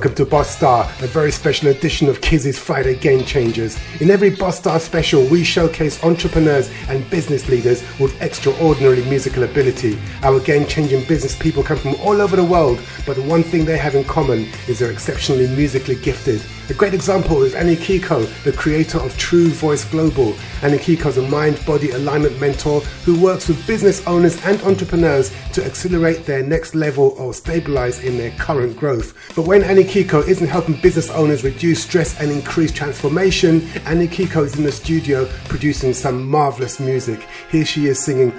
welcome to Boss Star, a very special edition of Kizzy's Friday Game Changers. In every Boss Star special, we showcase entrepreneurs and business leaders with extraordinary musical ability. Our game changing business people come from all over the world, but the one thing they have in common is they're exceptionally musically gifted. A great example is Annie Kiko, the creator of True Voice Global. Annie Kiko is a mind body alignment mentor who works with business owners and entrepreneurs to accelerate their next level or stabilize in their current growth. But when Annie Kiko isn't helping business owners reduce stress and increase transformation, Annie Kiko is in the studio producing some marvelous music. Here she is singing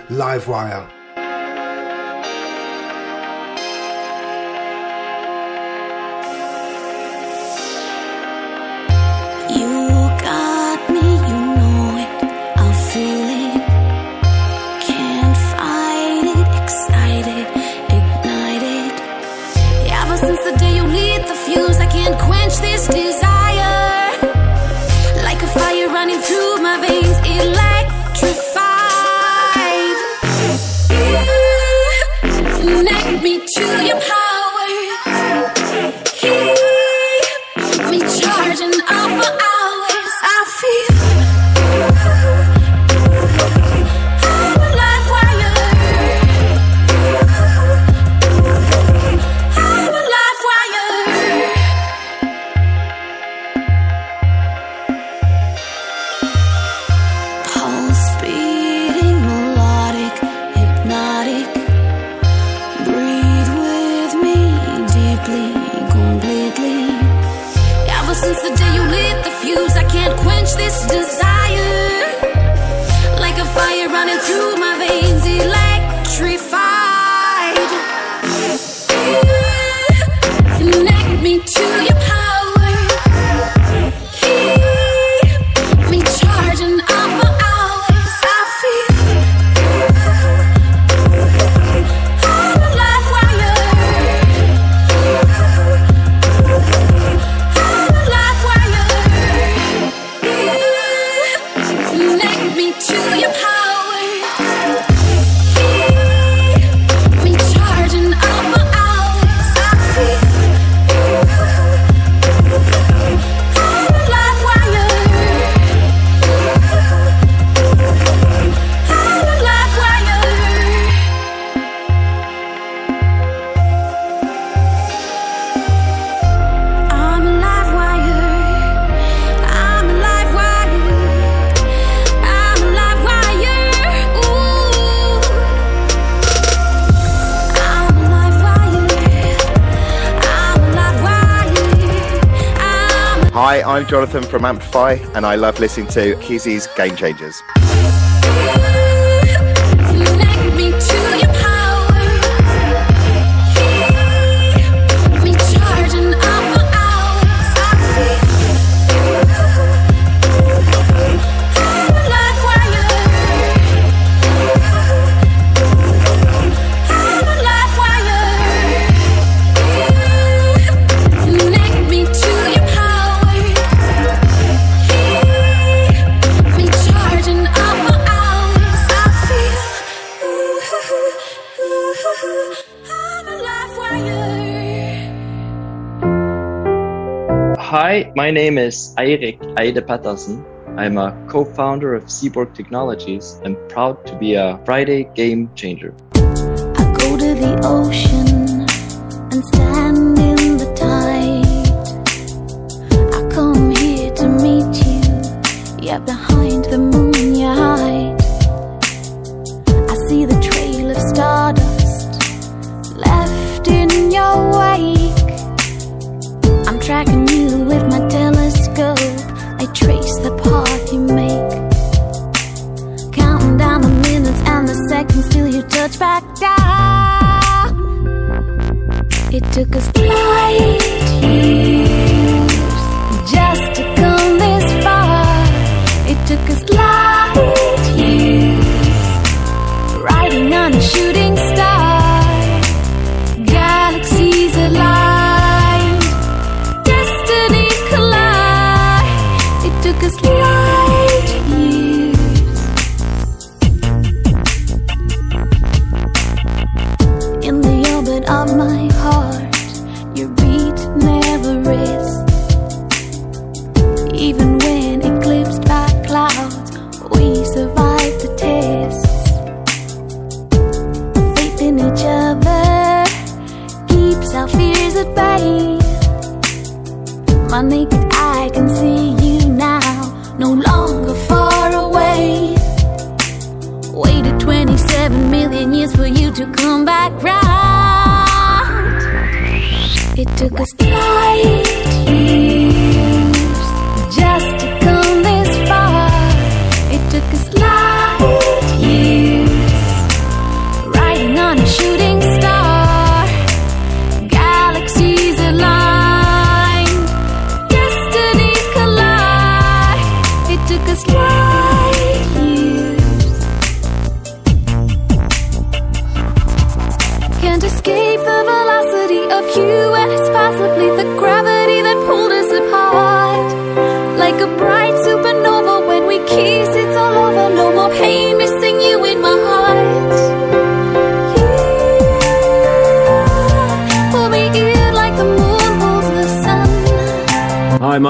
Live Wire. I'm Jonathan from Amplify, and I love listening to Kizzy's Game Changers. Hi, my name is Eirik Eide Pettersen. I'm a co-founder of Seaborg Technologies and proud to be a Friday game changer.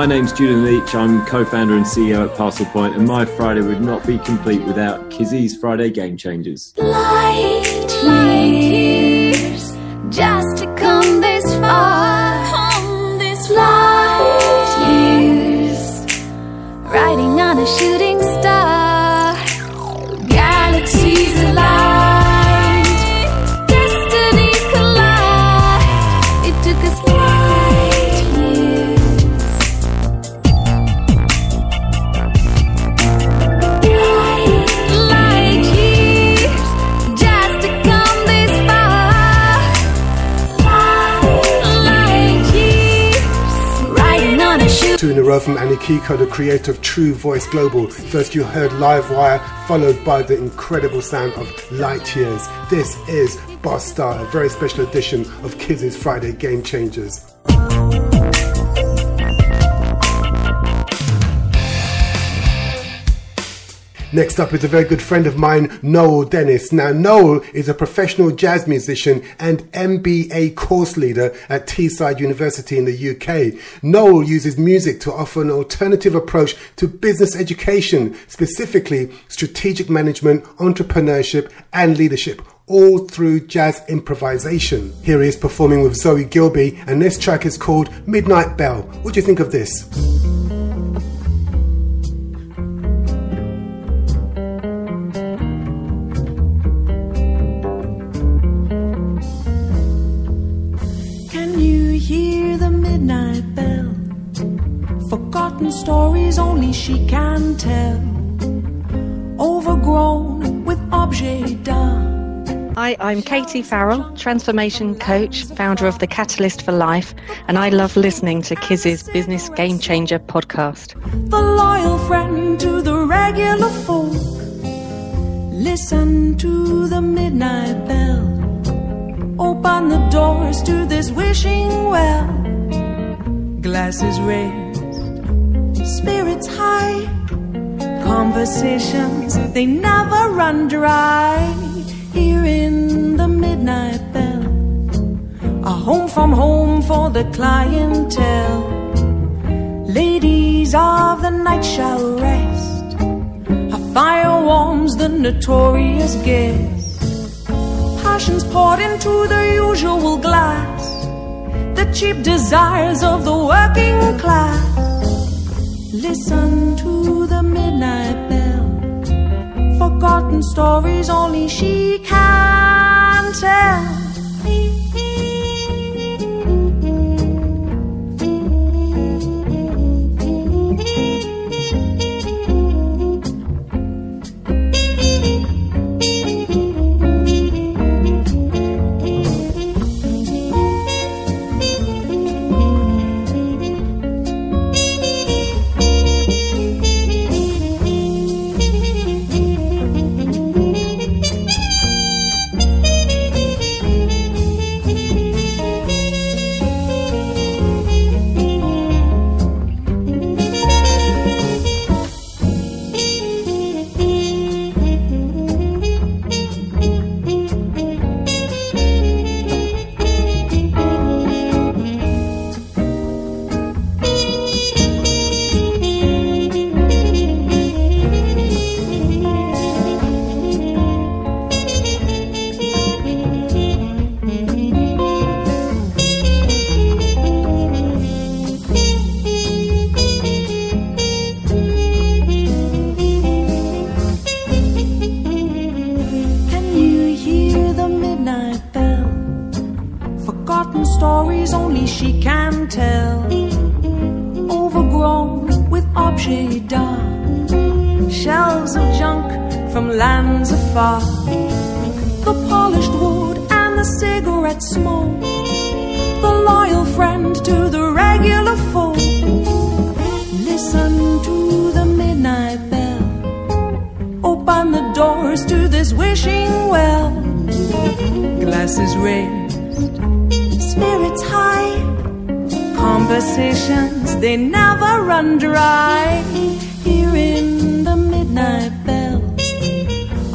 My name's Julian Leach. I'm co-founder and CEO at Parcel Point, and my Friday would not be complete without Kizzy's Friday Game Changers. Light years just to come this far. Come this light years riding on a shooting riding on a shoe. Two in a row from Annie Kiko, the creator of True Voice Global. First, you heard Livewire, followed by the incredible sound of Light Years. This is Boss Star, a very special edition of Kizzy's Friday Game Changers. Next up is a very good friend of mine, Noel Dennis. Now, Noel is a professional jazz musician and MBA course leader at Teesside University in the UK. Noel uses music to offer an alternative approach to business education, specifically strategic management, entrepreneurship, and leadership. All through jazz improvisation. Here he is performing with Zoe Gilby, and this track is called Midnight Bell. What do you think of this? Forgotten stories only she can tell. Overgrown with objet d'art. Hi, I'm Katie Farrell, transformation coach, founder of the Catalyst for Life, and I love listening to Kiz's Business Game Changer podcast. the loyal friend to the regular folk. Listen to the midnight bell. Open the doors to this wishing well. Glasses raised, spirits high. Conversations, they never run dry. Here in the midnight bell. A home from home for the clientele. Ladies of the night shall rest. A fire warms the notorious guest. Passions poured into the usual glass. The cheap desires of the working class. Listen to the midnight bell. Forgotten stories only she can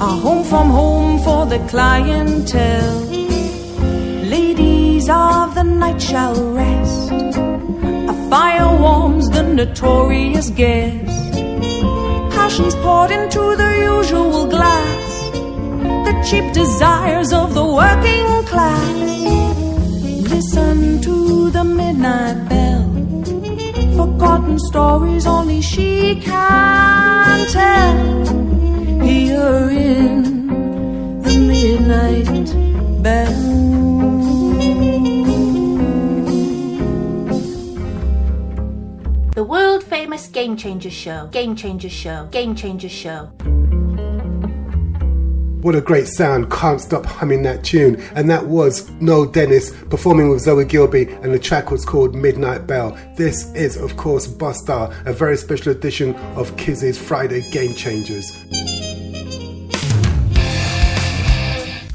a home from home for the clientele. Ladies of the night shall rest. A fire warms the notorious guest. Passions poured into the usual glass. The cheap desires of the working class. Listen to the midnight bell. Forgotten stories only she can tell. Here in the midnight bell. The world famous Game Changers Show, Game Changers Show, Game Changers Show. What a great sound. Can't stop humming that tune. And that was Noel Dennis performing with Zoe Gilby, and the track was called Midnight Bell. This is, of course, Boss Star, a very special edition of Kizzy's Friday Game Changers.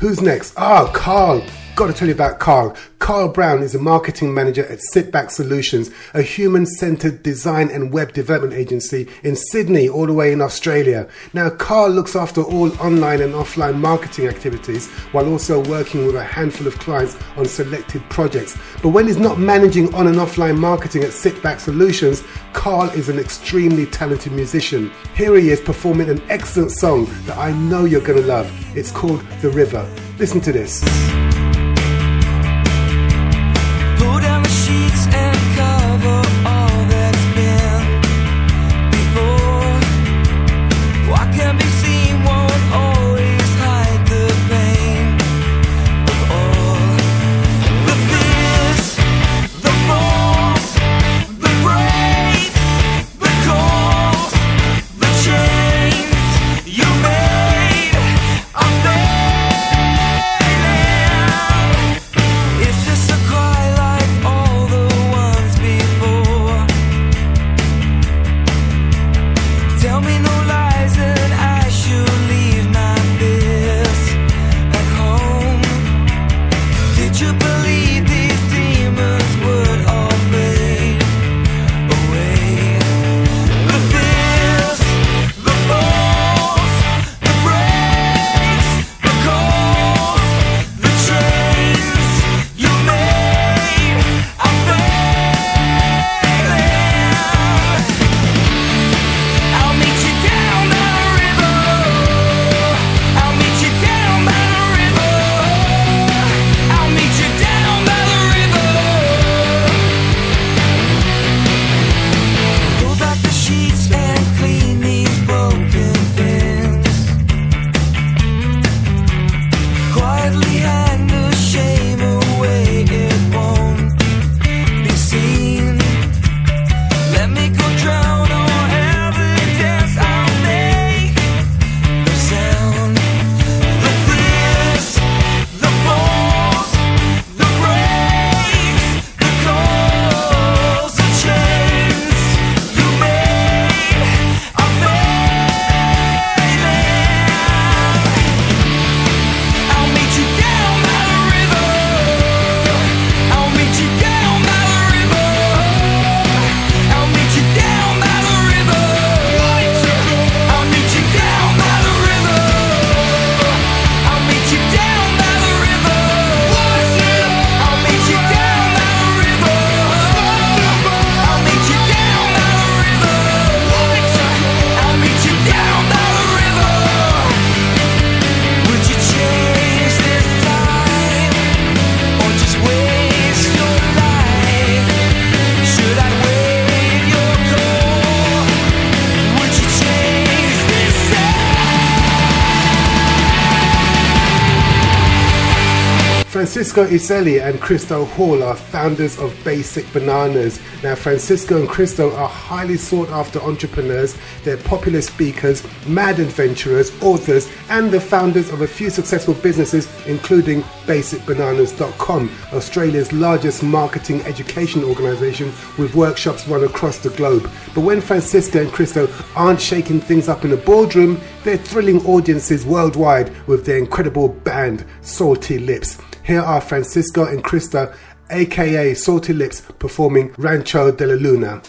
Who's next? Ah, Carl. Got to tell you about Carl. Carl Brown is a marketing manager at Sitback Solutions, a human centered design and web development agency in Sydney, all the way in Australia. Now, Carl looks after all online and offline marketing activities while also working with a handful of clients on selected projects. But when he's not managing on and offline marketing at Sitback Solutions, Carl is an extremely talented musician. Here he is performing an excellent song that I know you're going to love. It's called The River. Listen to this. Francisco Iseli and Cristo Hall are founders of Basic Bananas. Now, Francisco and Cristo are highly sought after entrepreneurs. They're popular speakers, mad adventurers, authors, and the founders of a few successful businesses, including BasicBananas.com, Australia's largest marketing education organization with workshops run across the globe. But when Francisco and Cristo aren't shaking things up in a boardroom, they're thrilling audiences worldwide with their incredible band, Salty Lips. Here are Francisco and Cristo, aka Salty Lips, performing Rancho de la Luna.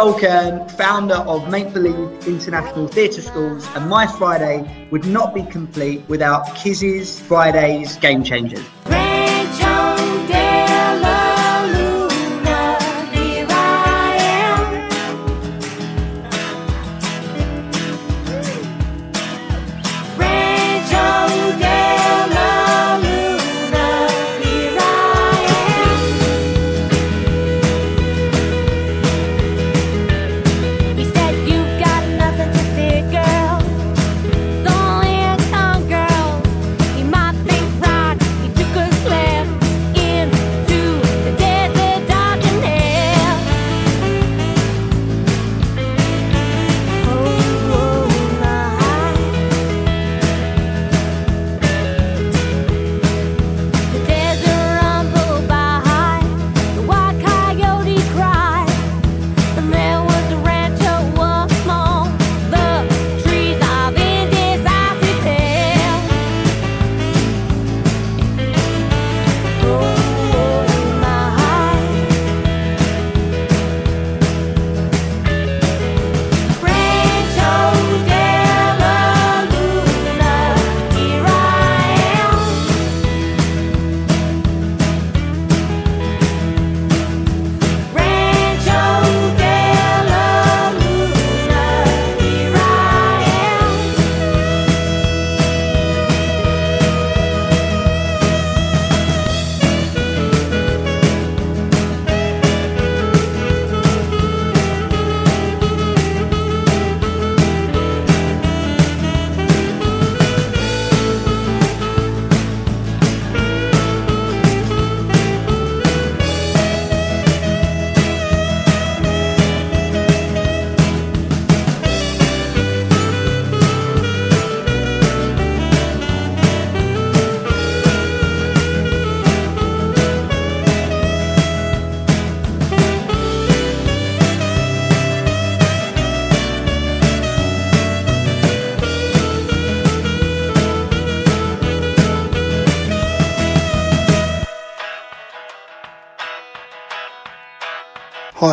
Joel Kern, founder of Make Believe International Theatre Schools, and my Friday would not be complete without Kizzy's Fridays Game Changers.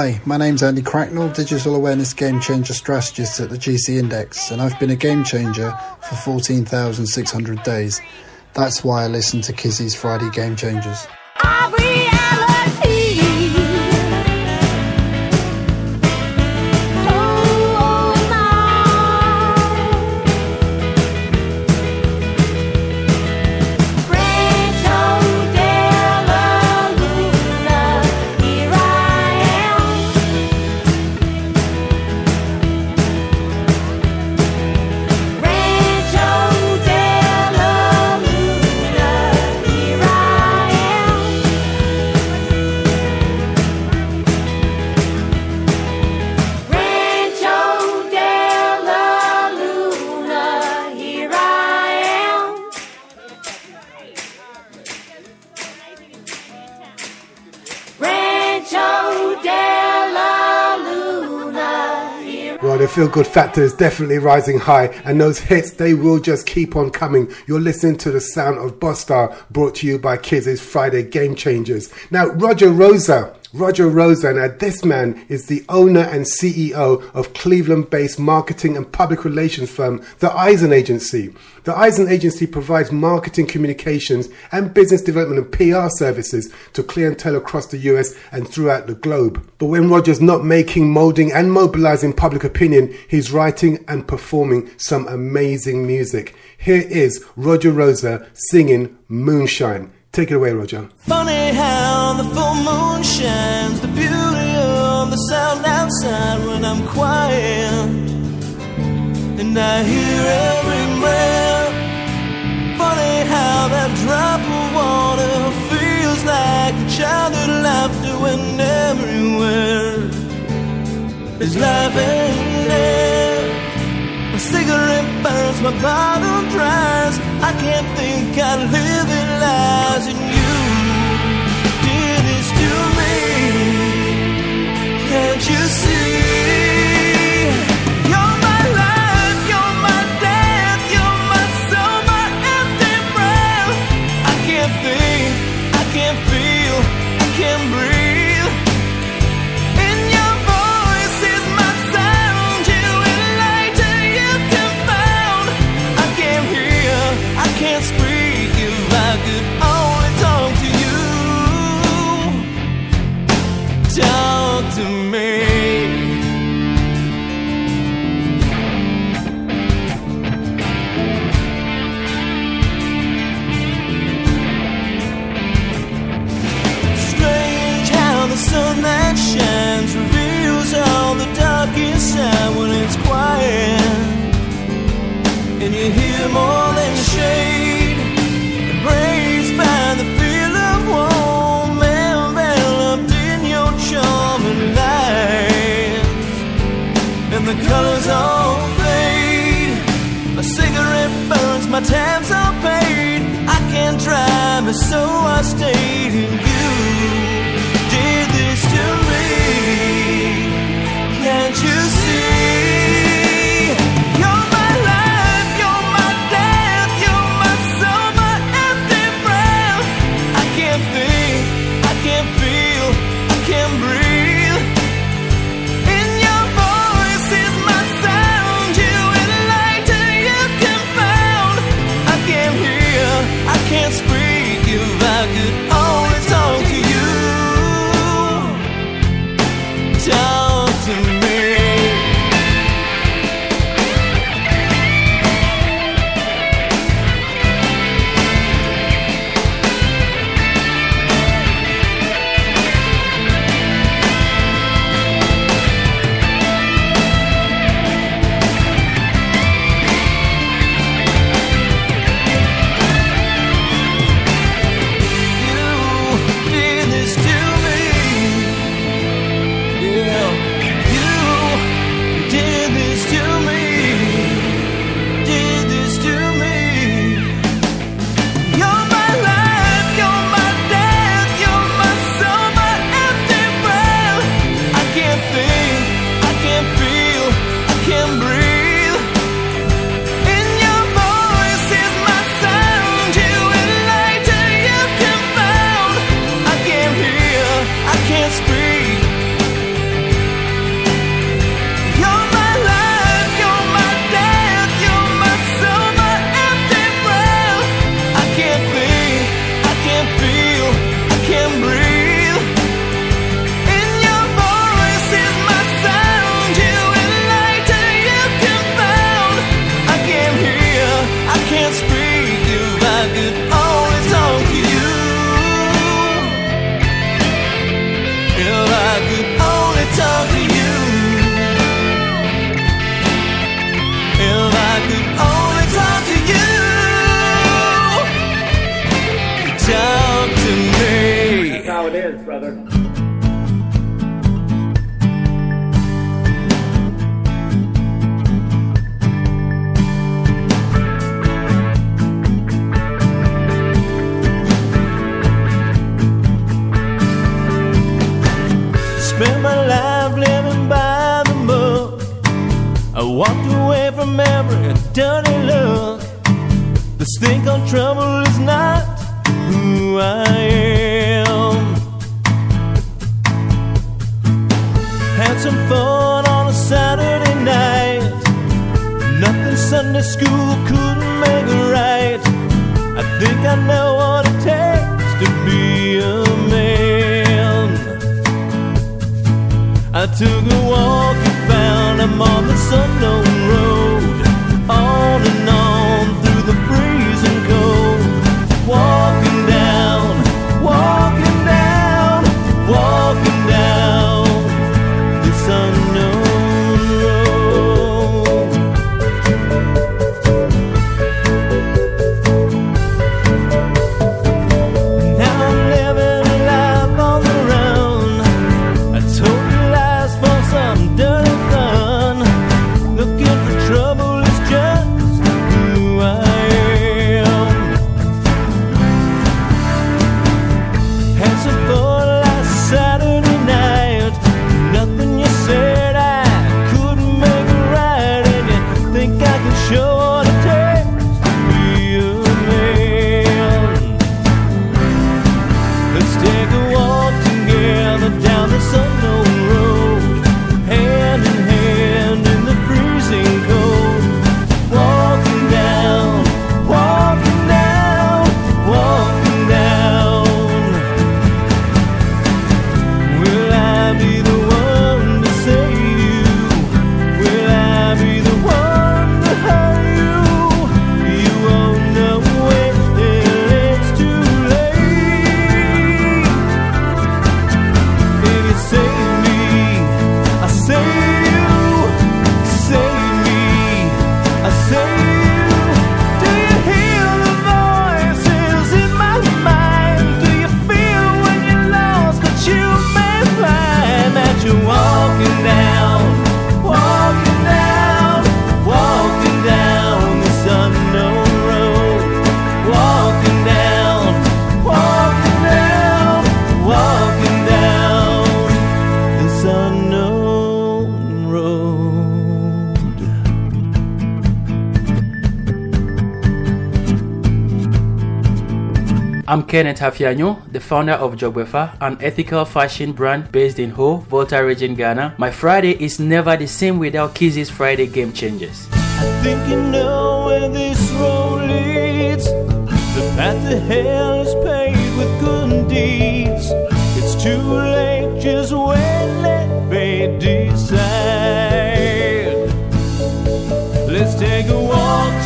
Hi, my name's Andy Cracknell, Digital Awareness Game Changer Strategist at the GC Index, and I've been a game changer for 14,600 days. That's why I listen to Kizzy's Friday Game Changers. Good factor is definitely rising high, and those hits they will just keep on coming. You're listening to the sound of Boss Star, brought to you by Kiz's Friday Game Changers. Now, Roger Rosa. Roger Rosa, now this man is the owner and CEO of Cleveland based marketing and public relations firm, The Eisen Agency. The Eisen Agency provides marketing communications and business development and PR services to clientele across the US and throughout the globe. But when Roger's not making, molding, and mobilizing public opinion, he's writing and performing some amazing music. Here is Roger Rosa singing Moonshine. Take it away, Roger. Funny how the full moon shines, the beauty of the sound outside when I'm quiet. And I hear every breath. Funny how that drop of water feels like the childhood laughter when everywhere is life and death. My cigarette burns, my bottle dries. Sunday school couldn't make it right. I think I know what it takes to be a man. I took a walk and found I'm on this unknown road. I'm Kenneth Hafianyo, the founder of Jogbefa, an ethical fashion brand based in Ho, Volta region, Ghana. My Friday is never the same without Kizzy's Friday Game Changers. I think you know where this road leads. The path to hell is paved with good deeds. It's too late, just let fate decide. Let's take a walk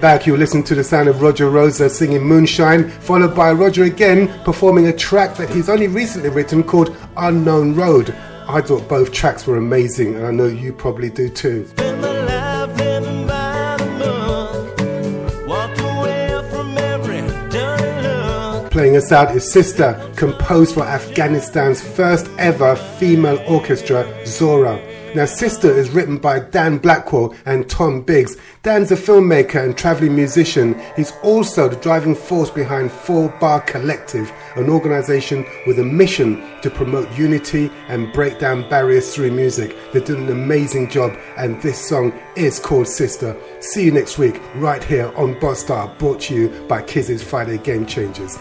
back. You listen to the sound of Roger Rosa singing Moonshine, followed by Roger again performing a track that he's only recently written called Unknown Road. I thought both tracks were amazing, and I know you probably do too. life living by the book. Walk away from every dirty look. Playing us out is Sister, composed for Afghanistan's first ever female orchestra, Zohra. Now, Sister is written by Dan Blackwell and Tom Biggs. Dan's a filmmaker and traveling musician. He's also the driving force behind Four Bar Collective, an organization with a mission to promote unity and break down barriers through music. They did an amazing job, and this song is called Sister. See you next week, right here on Boss Star, brought to you by Kiz's Friday Game Changers.